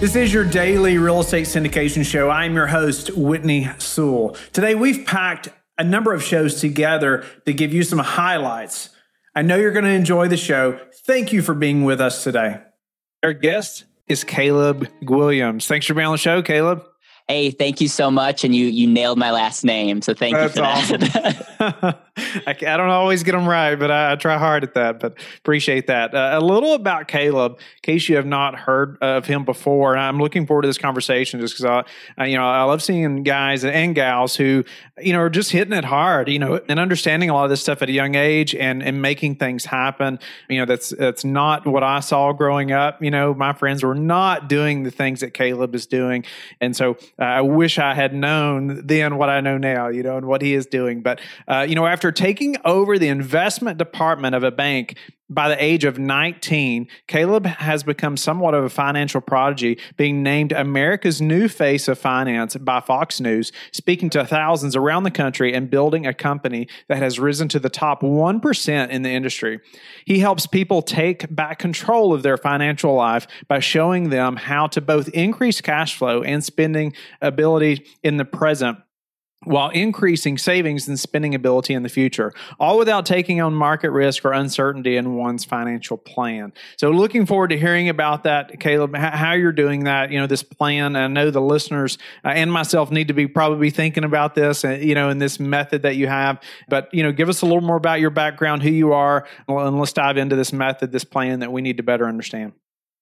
This is your daily real estate syndication show. I'm your host, Whitney Sewell. Today, we've packed a number of shows together to give you some highlights. I know you're going to enjoy the show. Thank you for being with us today. Our guest is Caleb Guilliams. Thanks for being on the show, Caleb. Hey, thank you so much, and you you nailed my last name, so thank That's you for awesome. that. I, I, don't always get them right, but I, I try hard at that. But appreciate that. Uh, a little about Caleb, in case you have not heard of him before, and I'm looking forward to this conversation just because I, I, you know, I love seeing guys and gals who, you know, are just hitting it hard, you know, and understanding a lot of this stuff at a young age and and making things happen. You know, that's that's not what I saw growing up. You know, my friends were not doing the things that Caleb is doing, and so uh, I wish I had known then what I know now, you know, and what he is doing. But, uh, you know, after taking over the investment department of a bank by the age of 19, Caleb has become somewhat of a financial prodigy, being named America's new face of finance by Fox News, speaking to thousands around the country and building a company that has risen to the top 1% in the industry. He helps people take back control of their financial life by showing them how to both increase cash flow and spending ability in the present while increasing savings and spending ability in the future, all without taking on market risk or uncertainty in one's financial plan. So, looking forward to hearing about that, Caleb, how you're doing that, you know, this plan. I know the listeners uh, and myself need to be probably thinking about this, uh, you know, in this method that you have. But, you know, give us a little more about your background, who you are, and let's dive into this method, this plan that we need to better understand.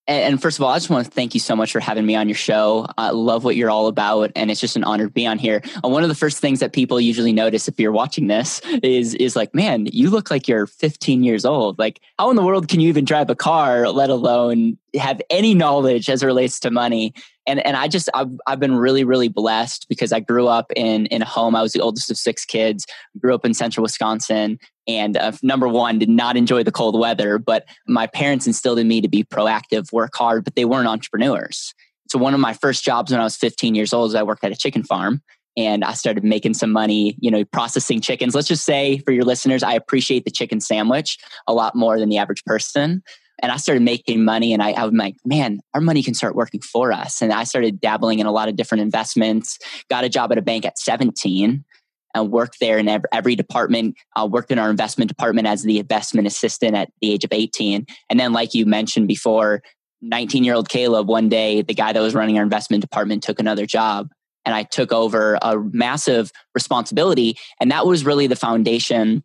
And, first of all, I just want to thank you so much for having me on your show. I love what you're all about, and it's just an honor to be on here. One of the first things that people usually notice if you're watching this is is like, man, you look like you're 15 years old. Like, how in the world can you even drive a car, let alone have any knowledge as it relates to money? And and I just I've, I've been really really blessed because I grew up in in a home. I was the oldest of six kids. Grew up in central Wisconsin, and uh, number one, did not enjoy the cold weather. But my parents instilled in me to be proactive, work hard, but they weren't entrepreneurs. So one of my first jobs when I was 15 years old is I worked at a chicken farm. And I started making some money, you know, processing chickens. Let's just say for your listeners, I appreciate the chicken sandwich a lot more than the average person and I started making money and I, I was like, man, our money can start working for us. And I started dabbling in a lot of different investments, got a job at a bank at 17 and worked there in every, department, uh, worked in our investment department as the investment assistant at the age of 18. And then, like you mentioned before, 19 year old Caleb, one day, the guy that was running our investment department took another job and I took over a massive responsibility. And that was really the foundation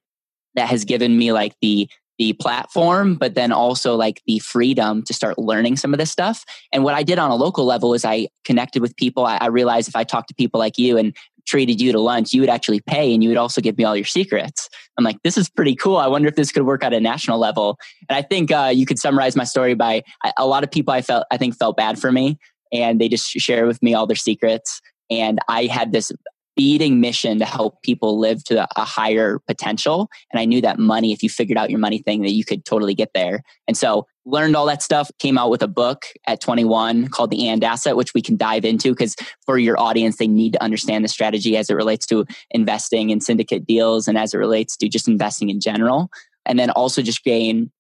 that has given me like the the platform, but then also like the freedom to start learning some of this stuff. And what I did on a local level is I connected with people. I, I realized if I talked to people like you and treated you to lunch, you would actually pay and you would also give me all your secrets. I'm like, this is pretty cool. I wonder if this could work at a national level. And I think uh, you could summarize my story by a lot of people I felt, I think felt bad for me and they just shared with me all their secrets. And I had this beating mission to help people live to a higher potential. And I knew that money, if you figured out your money thing, that you could totally get there. And so learned all that stuff, came out with a book at 21 called The And Asset, which we can dive into because for your audience, they need to understand the strategy as it relates to investing in syndicate deals and as it relates to just investing in general. And then also just gain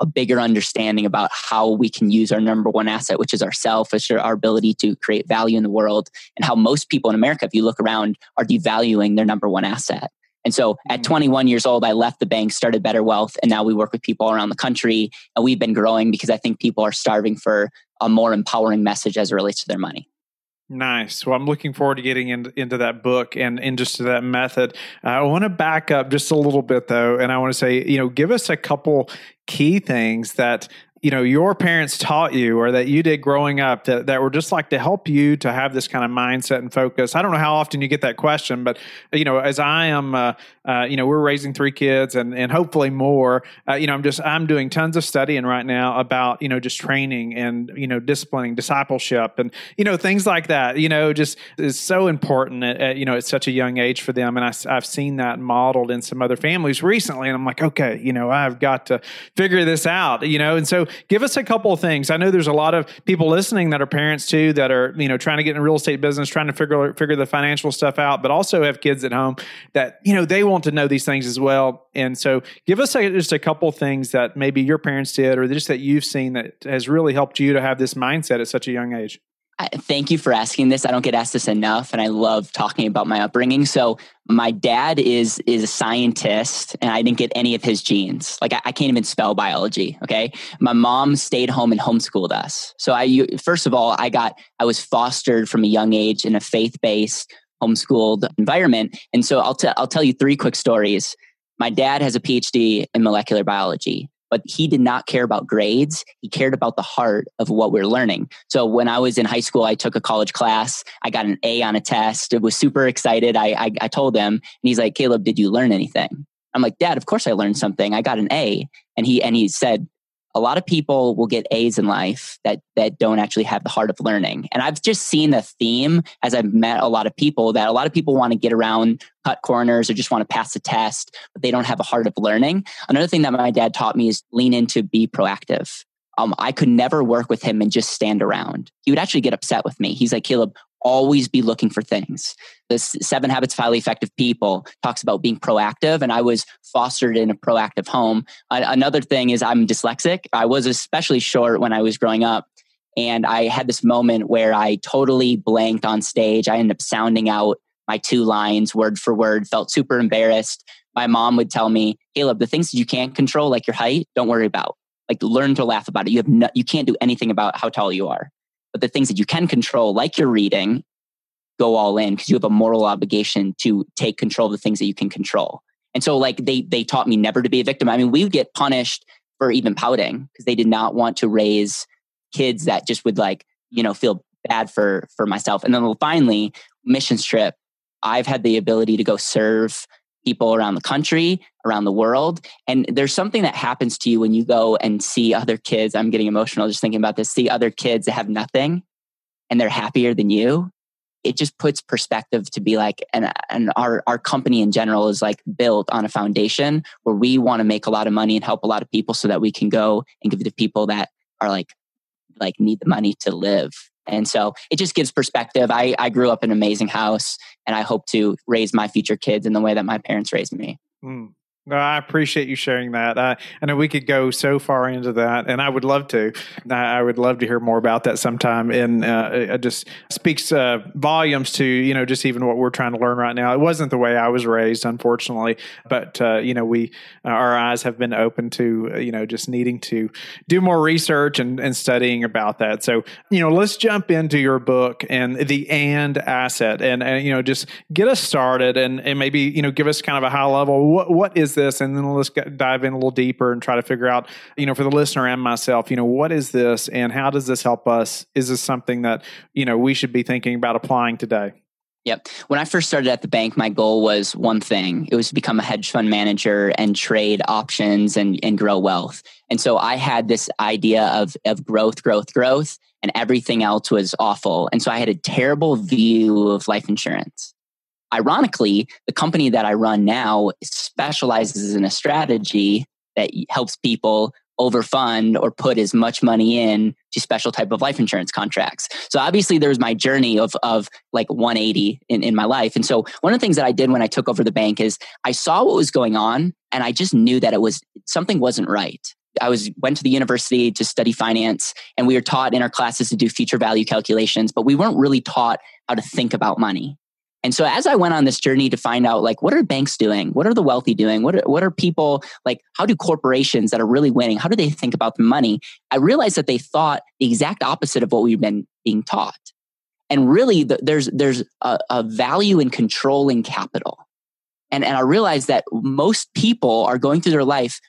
a bigger understanding about how we can use our number one asset, which is ourself, which is our ability to create value in the world, and how most people in America, if you look around, are devaluing their number one asset. And so at mm. 21 years old, I left the bank, started Better Wealth, and now we work with people around the country. And we've been growing because I think people are starving for a more empowering message as it relates to their money. Nice. Well, I'm looking forward to getting into, into that book and into just that method. Uh, I want to back up just a little bit though, and I want to say, you know, give us a couple key things that you know your parents taught you or that you did growing up that, that were just like to help you to have this kind of mindset and focus i don't know how often you get that question but you know as i am uh, uh, you know we're raising three kids and and hopefully more uh, you know i'm just i'm doing tons of studying right now about you know just training and you know disciplining discipleship and you know things like that you know just is so important at, at you know at such a young age for them and I, i've seen that modeled in some other families recently and i'm like okay you know i've got to figure this out you know and so give us a couple of things. I know there's a lot of people listening that are parents too that are you know trying to get in real estate business, trying to figure figure the financial stuff out, but also have kids at home that you know they want to know these things as well. And so, give us a, just a couple things that maybe your parents did, or just that you've seen that has really helped you to have this mindset at such a young age. Thank you for asking this. I don't get asked this enough, and I love talking about my upbringing. So, my dad is is a scientist, and I didn't get any of his genes. Like I, I can't even spell biology. Okay, my mom stayed home and homeschooled us. So, I first of all, I got I was fostered from a young age in a faith based homeschooled environment, and so I'll tell I'll tell you three quick stories. My dad has a PhD in molecular biology but he did not care about grades. He cared about the heart of what we're learning. So when I was in high school, I took a college class. I got an A on a test. Was super excited. I, I, I told him, and he's like, "Caleb, did you learn anything?" I'm like, "Dad, of course I learned something. I got an A." And he and he said, a lot of people will get A's in life that that don't actually have the heart of learning. And I've just seen the theme as I've met a lot of people that a lot of people want to get around, cut corners, or just want to pass a test, but they don't have a heart of learning. Another thing that my dad taught me is lean into be proactive. Um, I could never work with him and just stand around. He would actually get upset with me. He's like, Caleb, always be looking for things. The Seven Habits of Highly Effective People talks about being proactive, and I was fostered in a proactive home. Another thing is I'm dyslexic. I was especially short when I was growing up. And I had this moment where I totally blanked on stage. I ended up sounding out my two lines word for word, felt super embarrassed. My mom would tell me, Caleb, the things that you can't control, like your height, don't worry about. Like learn to laugh about it. You have no, you can't do anything about how tall you are. But the things that you can control, like your reading, go all in because you have a moral obligation to take control of the things that you can control. And so, like they they taught me never to be a victim. I mean, we would get punished for even pouting because they did not want to raise kids that just would like you know feel bad for for myself. And then finally, mission trip. I've had the ability to go serve people around the country, around the world. And there's something that happens to you when you go and see other kids. I'm getting emotional just thinking about this. See other kids that have nothing and they're happier than you. It just puts perspective to be like, and, and our, our company in general is like built on a foundation where we want to make a lot of money and help a lot of people so that we can go and give to people that are like, like need the money to live and so it just gives perspective. I, I grew up in an amazing house and I hope to raise my future kids in the way that my parents raised me. Mm. No, I appreciate you sharing that. Uh, I know we could go so far into that, and I would love to. I would love to hear more about that sometime. And uh, it just speaks uh, volumes to you know just even what we're trying to learn right now. It wasn't the way I was raised, unfortunately, but uh, you know we uh, our eyes have been open to uh, you know just needing to do more research and, and studying about that. So you know let's jump into your book and the and asset, and, and you know just get us started, and and maybe you know give us kind of a high level what what is this? And then let's get, dive in a little deeper and try to figure out, you know, for the listener and myself, you know, what is this and how does this help us? Is this something that, you know, we should be thinking about applying today? Yep. When I first started at the bank, my goal was one thing. It was to become a hedge fund manager and trade options and, and grow wealth. And so I had this idea of, of growth, growth, growth, and everything else was awful. And so I had a terrible view of life insurance. Ironically, the company that I run now specializes in a strategy that helps people overfund or put as much money in to special type of life insurance contracts. So obviously there's my journey of of like 180 in, in my life. And so one of the things that I did when I took over the bank is I saw what was going on and I just knew that it was something wasn't right. I was went to the university to study finance and we were taught in our classes to do future value calculations, but we weren't really taught how to think about money. And so as I went on this journey to find out like what are banks doing? What are the wealthy doing? What are, what are people like how do corporations that are really winning, how do they think about the money? I realized that they thought the exact opposite of what we've been being taught. And really the, there's there's a, a value in controlling capital. And and I realized that most people are going through their life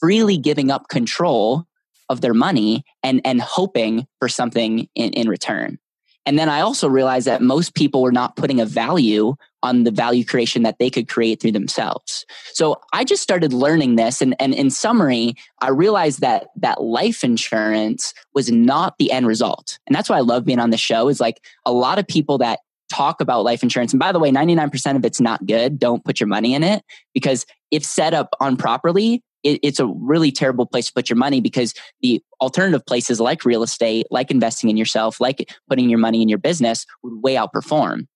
freely giving up control of their money and and hoping for something in, in return. And then I also realized that most people were not putting a value on the value creation that they could create through themselves. So I just started learning this. And, and in summary, I realized that that life insurance was not the end result. And that's why I love being on the show is like a lot of people that talk about life insurance. And by the way, 99% of it's not good. Don't put your money in it because if set up on properly, it, it's a really terrible place to put your money because the alternative places like real estate, like investing in yourself, like putting your money in your business would way outperform.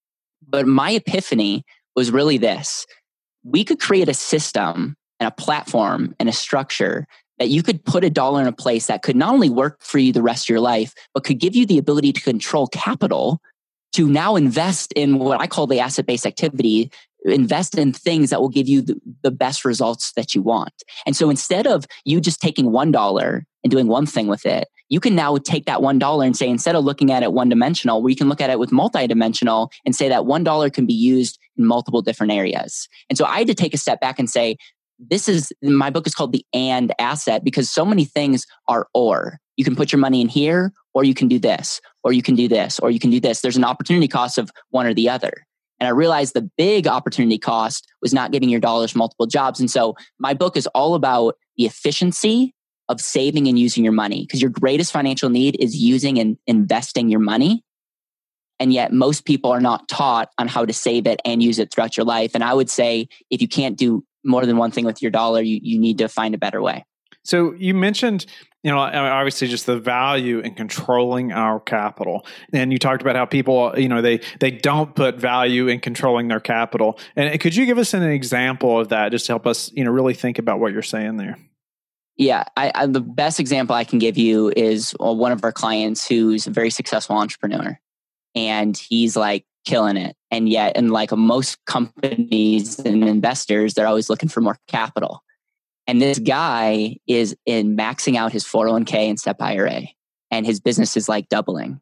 But my epiphany was really this we could create a system and a platform and a structure that you could put a dollar in a place that could not only work for you the rest of your life, but could give you the ability to control capital to now invest in what I call the asset based activity, invest in things that will give you the, the, best results that you want. And so instead of you just taking $1 and doing one thing with it, you can now take that $1 and say, instead of looking at it one dimensional, we can look at it with multi-dimensional and say that $1 can be used in multiple different areas. And so I had to take a step back and say, this is my book is called the and asset because so many things are or you can put your money in here or you can do this or you can do this or you can do this there's an opportunity cost of one or the other and i realized the big opportunity cost was not giving your dollars multiple jobs. And so my book is all about the efficiency of saving and using your money because your greatest financial need is using and investing your money. And yet most people are not taught on how to save it and use it throughout your life. And i would say if you can't do more than one thing with your dollar, you, you need to find a better way. So you mentioned, you know, obviously just the value in controlling our capital, and you talked about how people, you know, they they don't put value in controlling their capital. And could you give us an example of that, just to help us, you know, really think about what you're saying there? Yeah, I, I, the best example I can give you is uh, one of our clients who's a very successful entrepreneur, and he's like killing it. And yet, in like most companies and investors, they're always looking for more capital. And this guy is in maxing out his 401k and SEP IRA, and his business is like doubling.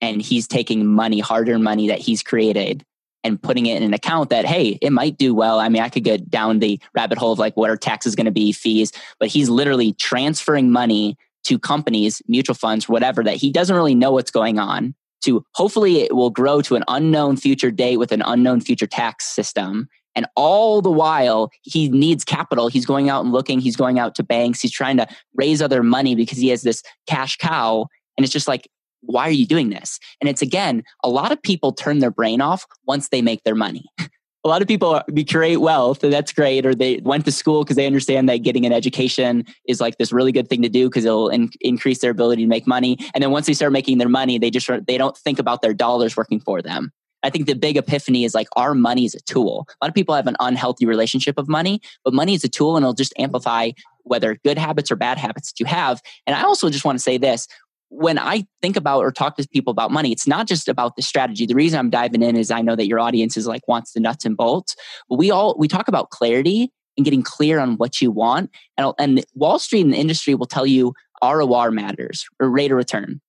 And he's taking money, hard earned money that he's created, and putting it in an account that, hey, it might do well. I mean, I could get down the rabbit hole of like what are taxes going to be, fees, but he's literally transferring money to companies, mutual funds, whatever, that he doesn't really know what's going on to hopefully it will grow to an unknown future date with an unknown future tax system. And all the while, he needs capital. He's going out and looking, he's going out to banks, he's trying to raise other money because he has this cash cow. And it's just like, why are you doing this? And it's again, a lot of people turn their brain off once they make their money. a lot of people create wealth and that's great or they went to school because they understand that getting an education is like this really good thing to do because it'll in- increase their ability to make money and then once they start making their money they just they don't think about their dollars working for them I think the big epiphany is like our money is a tool. A lot of people have an unhealthy relationship of money, but money is a tool and it'll just amplify whether good habits or bad habits that you have. And I also just want to say this when I think about or talk to people about money, it's not just about the strategy. The reason I'm diving in is I know that your audience is like wants the nuts and bolts. But we all we talk about clarity and getting clear on what you want. And, and Wall Street and the industry will tell you ROR matters or rate of return.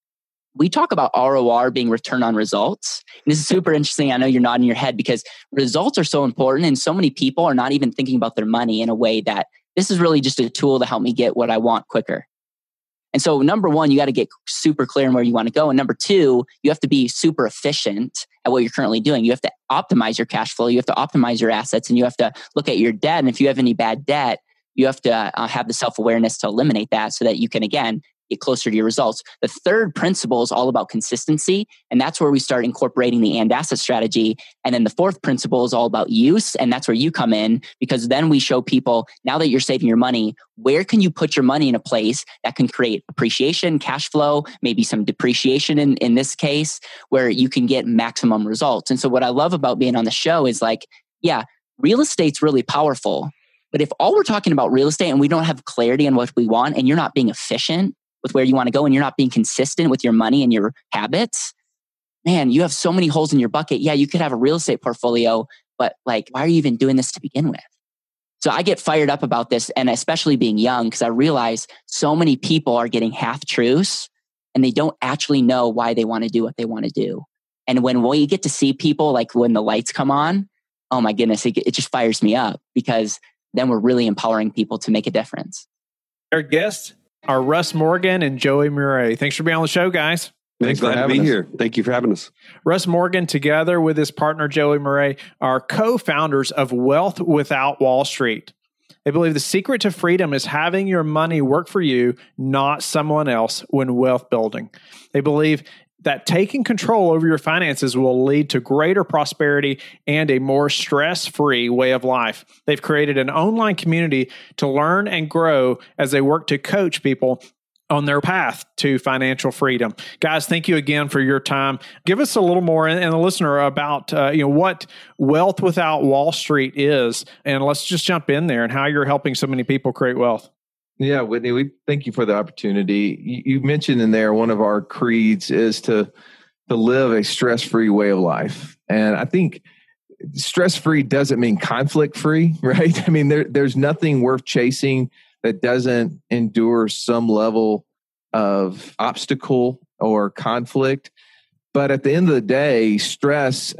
We talk about ROR being return on results. And this is super interesting. I know you're nodding your head because results are so important, and so many people are not even thinking about their money in a way that this is really just a tool to help me get what I want quicker. And so, number one, you got to get super clear on where you want to go. And number two, you have to be super efficient at what you're currently doing. You have to optimize your cash flow. You have to optimize your assets and you have to look at your debt. And if you have any bad debt, you have to uh, have the self awareness to eliminate that so that you can, again, get closer to your results. The third principle is all about consistency. And that's where we start incorporating the and asset strategy. And then the fourth principle is all about use. And that's where you come in because then we show people now that you're saving your money, where can you put your money in a place that can create appreciation, cash flow, maybe some depreciation in, in this case, where you can get maximum results. And so what I love about being on the show is like, yeah, real estate's really powerful. But if all we're talking about real estate and we don't have clarity on what we want and you're not being efficient, with where you want to go and you're not being consistent with your money and your habits, man, you have so many holes in your bucket. Yeah, you could have a real estate portfolio, but like, why are you even doing this to begin with? So I get fired up about this, and especially being young, because I realize so many people are getting half truths and they don't actually know why they want to do what they want to do. And when we get to see people, like when the lights come on, oh my goodness, it, it just fires me up because then we're really empowering people to make a difference. Our guest are Russ Morgan and Joey Mure. Thanks for being on the show, guys. Thanks, Glad to be us. here. Thank you for having us. Russ Morgan, together with his partner Joey Mure, are co founders of Wealth Without Wall Street. They believe the secret to freedom is having your money work for you, not someone else, when wealth building. They believe that taking control over your finances will lead to greater prosperity and a more stress free way of life. They've created an online community to learn and grow as they work to coach people on their path to financial freedom. Guys, thank you again for your time. Give us a little more and, the listener about uh, you know what wealth without Wall Street is and let's just jump in there and how you're helping so many people create wealth. Yeah, Whitney, we thank you for the opportunity. You, you mentioned in there one of our creeds is to to live a stress free way of life, and I think stress free doesn't mean conflict free, right? I mean, there, there's nothing worth chasing that doesn't endure some level of obstacle or conflict. But at the end of the day, stress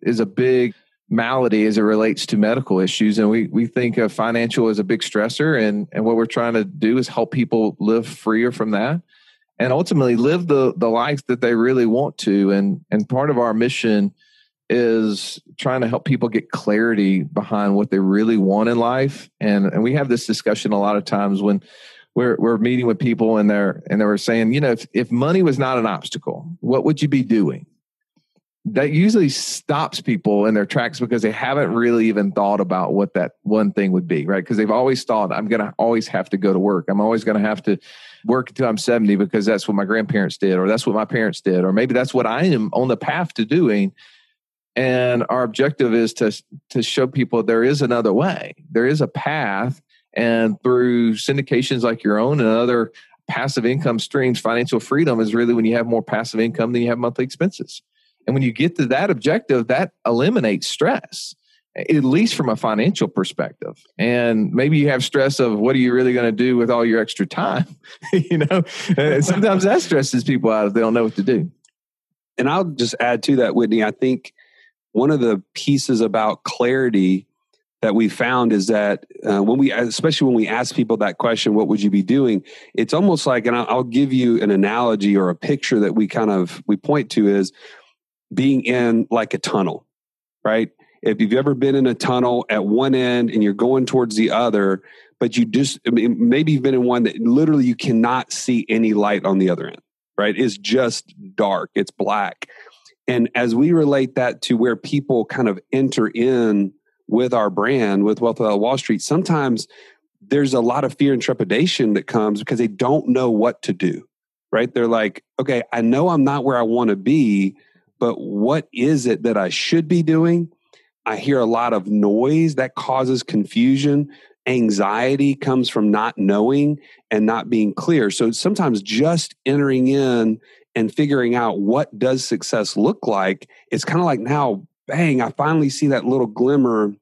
is a big malady as it relates to medical issues. And we, we think of financial as a big stressor. And, and what we're trying to do is help people live freer from that and ultimately live the, the life that they really want to. And, and part of our mission is trying to help people get clarity behind what they really want in life. And, and we have this discussion a lot of times when we're, we're meeting with people and they're, and they were saying, you know, if, if money was not an obstacle, what would you be doing? That usually stops people in their tracks because they haven't really even thought about what that one thing would be, right? Because they've always thought, I'm going to always have to go to work. I'm always going to have to work until I'm 70 because that's what my grandparents did, or that's what my parents did, or maybe that's what I am on the path to doing and our objective is to to show people there is another way there is a path and through syndications like your own and other passive income streams financial freedom is really when you have more passive income than you have monthly expenses and when you get to that objective that eliminates stress at least from a financial perspective. And maybe you have stress of what are you really going to do with all your extra time? You know and sometimes that stresses people out if they don't know what to do. And i'll just add to that whitney i think one of the pieces about clarity that we found is that uh, when we especially when we ask people that question what would you be doing? It's almost like and i'll give you an analogy or a picture that we kind of we point to is being in like a tunnel right? If you've ever been in a tunnel at one end and you're going towards the other but you just I mean, maybe you've been in one that literally you cannot see any light on the other end right? It's just dark it's black. And as we relate that to where people kind of enter in with our brand, with Wealth Without Wall Street, sometimes there's a lot of fear and trepidation that comes because they don't know what to do, right? They're like, okay, I know I'm not where I want to be, but what is it that I should be doing? I hear a lot of noise that causes confusion. Anxiety comes from not knowing and not being clear. So sometimes just entering in and figuring out what does success look like it's kind of like now bang i finally see that little glimmer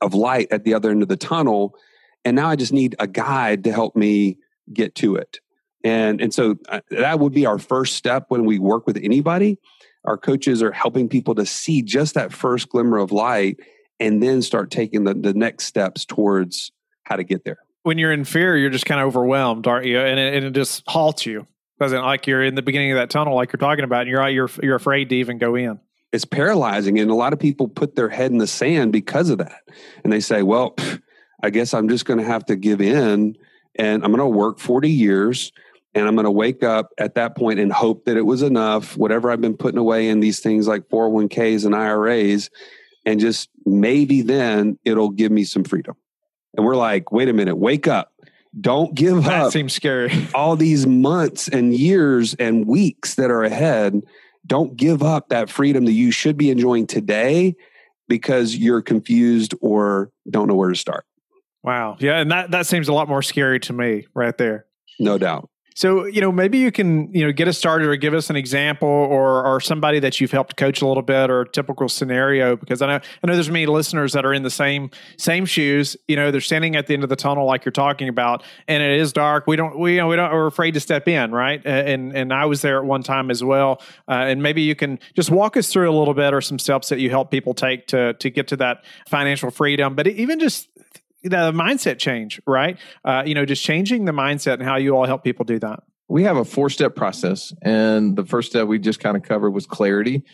of light at the other end of the tunnel and now i just need a guide to help me get to it and and so uh, that would be our first step when we work with anybody our coaches are helping people to see just that first glimmer of light and then start taking the, the next steps towards how to get there when you're in fear you're just kind of overwhelmed aren't you and it, and it just halts you doesn't like you're in the beginning of that tunnel, like you're talking about, and you're you're you're afraid to even go in. It's paralyzing, and a lot of people put their head in the sand because of that, and they say, "Well, pff, I guess I'm just going to have to give in, and I'm going to work 40 years." And I'm going to wake up at that point and hope that it was enough, whatever I've been putting away in these things like 401ks and IRAs, and just maybe then it'll give me some freedom. And we're like, wait a minute, wake up don't give that up. That seems scary. all these months and years and weeks that are ahead. Don't give up that freedom that you should be enjoying today because you're confused or don't know where to start. Wow. Yeah. And that, that seems a lot more scary to me right there. No doubt. So, you know, maybe you can, you know, get us started or give us an example or or somebody that you've helped coach a little bit or a typical scenario because I know I know there's many listeners that are in the same same shoes, you know, they're standing at the end of the tunnel like you're talking about and it is dark. We don't we you know, we don't we're afraid to step in, right? And and I was there at one time as well. Uh, and maybe you can just walk us through a little bit or some steps that you help people take to to get to that financial freedom, but even just the mindset change, right? Uh, you know, just changing the mindset and how you all help people do that. We have a four step process. And the first step we just kind of covered was clarity.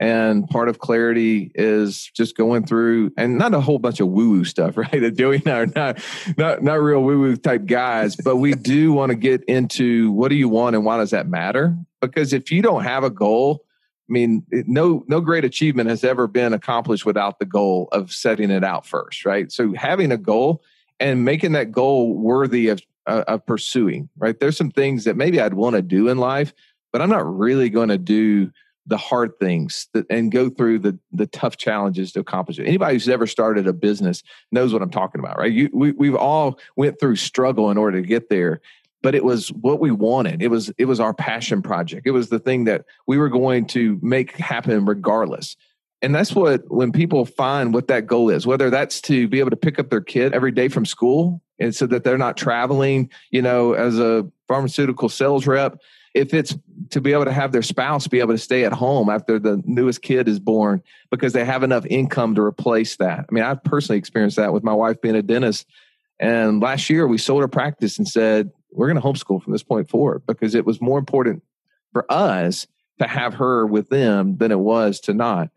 And part of clarity is just going through and not a whole bunch of woo woo stuff, right? Joey and I are not, not, not real woo woo type guys, but we do want to get into what do you want and why does that matter? Because if you don't have a goal, I mean, no no great achievement has ever been accomplished without the goal of setting it out first, right? So having a goal and making that goal worthy of uh, of pursuing, right? There's some things that maybe I'd want to do in life, but I'm not really going to do the hard things that, and go through the the tough challenges to accomplish it. Anybody who's ever started a business knows what I'm talking about, right? You, we, we've all went through struggle in order to get there, but it was what we wanted. It was it was our passion project. It was the thing that we were going to make happen regardless. And that's what when people find what that goal is, whether that's to be able to pick up their kid every day from school and so that they're not traveling, you know, as a pharmaceutical sales rep if it's to be able to have their spouse be able to stay at home after the newest kid is born because they have enough income to replace that. I mean, I've personally experienced that with my wife being a dentist. And last year we sold our practice and said, we're going to homeschool from this point forward because it was more important for us to have her with them than it was to not.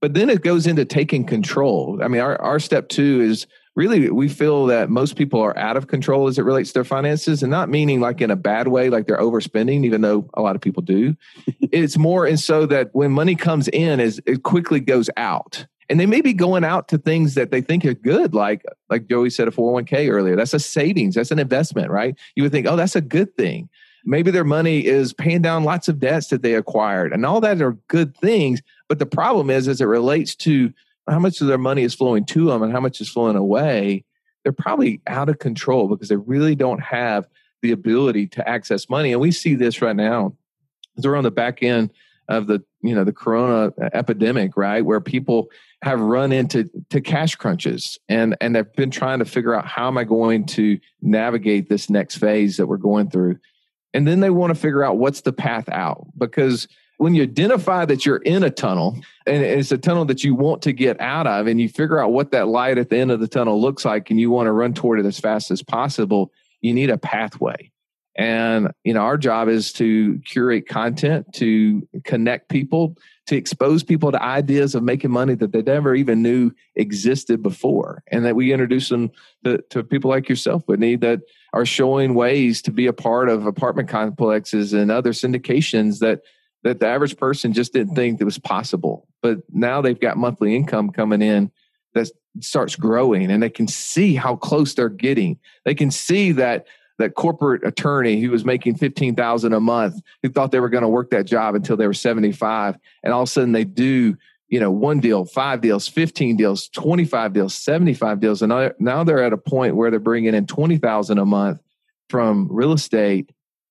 But then it goes into taking control. I mean, our, our step two is really we feel that most people are out of control as it relates to their finances and not meaning like in a bad way like they're overspending even though a lot of people do it's more and so that when money comes in is it quickly goes out and they may be going out to things that they think are good like like joey said a 401k earlier. That's a savings. That's an investment right? You would think oh that's a good thing. Maybe their money is paying down lots of debts that they acquired and all that are good things but the problem is as it relates to how much of their money is flowing to them and how much is flowing away, they're probably out of control because they really don't have the ability to access money. And we see this right now. We're on the back end of the you know the corona epidemic right? Where people have run into to cash crunches and and they've been trying to figure out how am i going to navigate this next phase that we're going through. And then they want to figure out what's the path out because when you identify that you're in a tunnel and it's a tunnel that you want to get out of and you figure out what that light at the end of the tunnel looks like and you want to run toward it as fast as possible you need a pathway and you know our job is to curate content to connect people to expose people to ideas of making money that they never even knew existed before and that we introduce them to, to people like yourself whitney that are showing ways to be a part of apartment complexes and other syndications that that the average person just didn't think that was possible. But now they've got monthly income coming in that starts growing and they can see how close they're getting. They can see that that corporate attorney who was making 15,000 a month who thought they were going to work that job until they were 75 and all of a sudden they do you know one deal five deals 15 deals 25 deals 75 deals and now they're at a point where they're bringing in 20,000 a month from real estate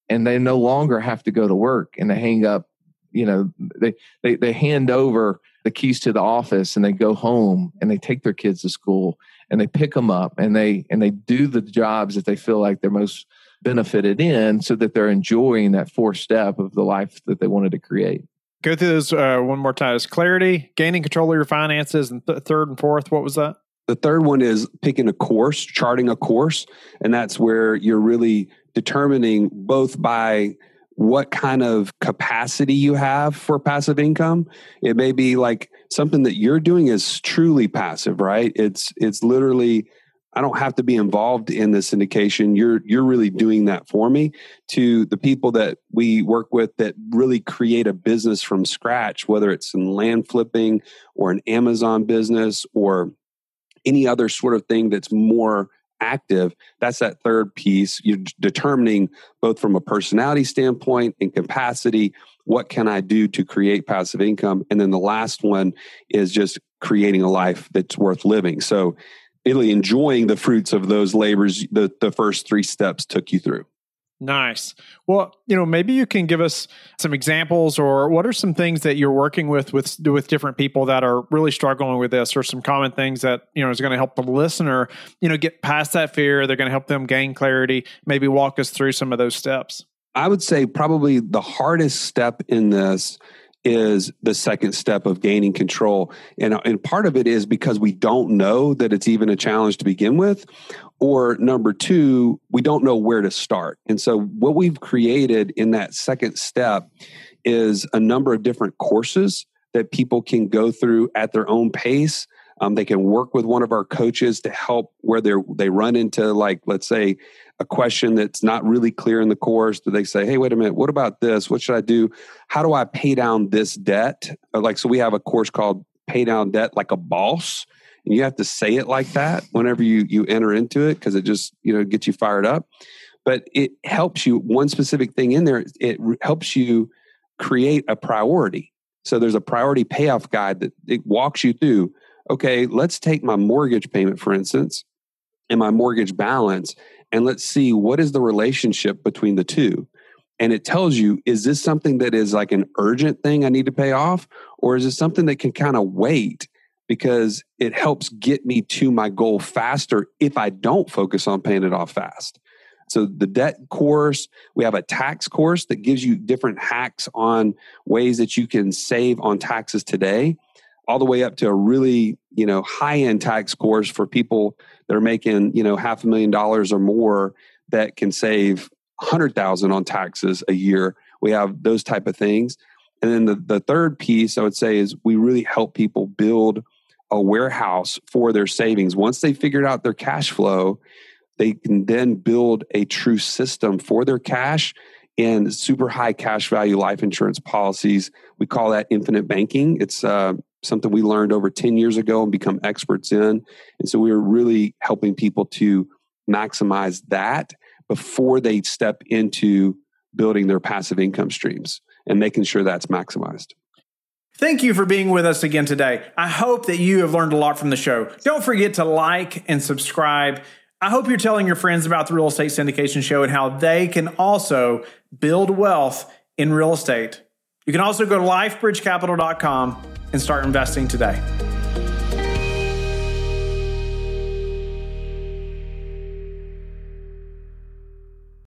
and they no longer have to go to work and they hang up you know they, they they hand over the keys to the office and they go home and they take their kids to school and they pick them up and they and they do the jobs that they feel like they're most benefited in so that they're enjoying that fourth step of the life that they wanted to create. Go through those uh, one more time. It's clarity gaining control of your finances and th- third and fourth what was that? The third one is picking a course charting a course and that's where you're really determining both by what kind of capacity you have for passive income. It may be like something that you're doing is truly passive, right? It's it's literally I don't have to be involved in the syndication. You're you're really doing that for me. To the people that we work with that really create a business from scratch, whether it's in land flipping or an Amazon business or any other sort of thing that's more active, that's that third piece. You're determining both from a personality standpoint and capacity, what can I do to create passive income? And then the last one is just creating a life that's worth living. So really enjoying the fruits of those labors the, the first three steps took you through. Nice. Well, you know, maybe you can give us some examples or what are some things that you're working with with with different people that are really struggling with this or some common things that, you know, is going to help the listener, you know, get past that fear, they're going to help them gain clarity, maybe walk us through some of those steps. I would say probably the hardest step in this is the second step of gaining control. And, and part of it is because we don't know that it's even a challenge to begin with. Or number two, we don't know where to start. And so, what we've created in that second step is a number of different courses that people can go through at their own pace. Um, they can work with one of our coaches to help where they they run into like let's say a question that's not really clear in the course. Do they say, "Hey, wait a minute, what about this? What should I do? How do I pay down this debt?" Like so, we have a course called "Pay Down Debt Like a Boss." and you have to say it like that whenever you you enter into it because it just you know gets you fired up but it helps you one specific thing in there it helps you create a priority So there's a priority payoff guide that it walks you through. Okay, let's take my mortgage payment, for instance, and my mortgage balance, and let's see what is the relationship between the two. And it tells you, is this something that is like an urgent thing I need to pay off? Or is it something that can kind of wait because it helps get me to my goal faster if I don't focus on paying it off fast? So the debt course, we have a tax course that gives you different hacks on ways that you can save on taxes today, all the way up to a really, you know, high-end tax course for people that are making, you know, half a million dollars or more that can save 100,000 on taxes a year. We have those type of things. And then the, the third piece I would say is we really help people build a warehouse for their savings. Once they figured out their cash flow, they can then build a true system for their cash and super high cash value life insurance policies. We call that infinite banking. It's uh, something we learned over 10 years ago and become experts in. And so we are really helping people to maximize that before they step into building their passive income streams and making sure that's maximized. Thank you for being with us again today. I hope that you have learned a lot from the show. Don't forget to like and subscribe. I hope you're telling your friends about the Real Estate Syndication Show and how they can also build wealth in real estate. You can also go to lifebridgecapital.com and start investing today.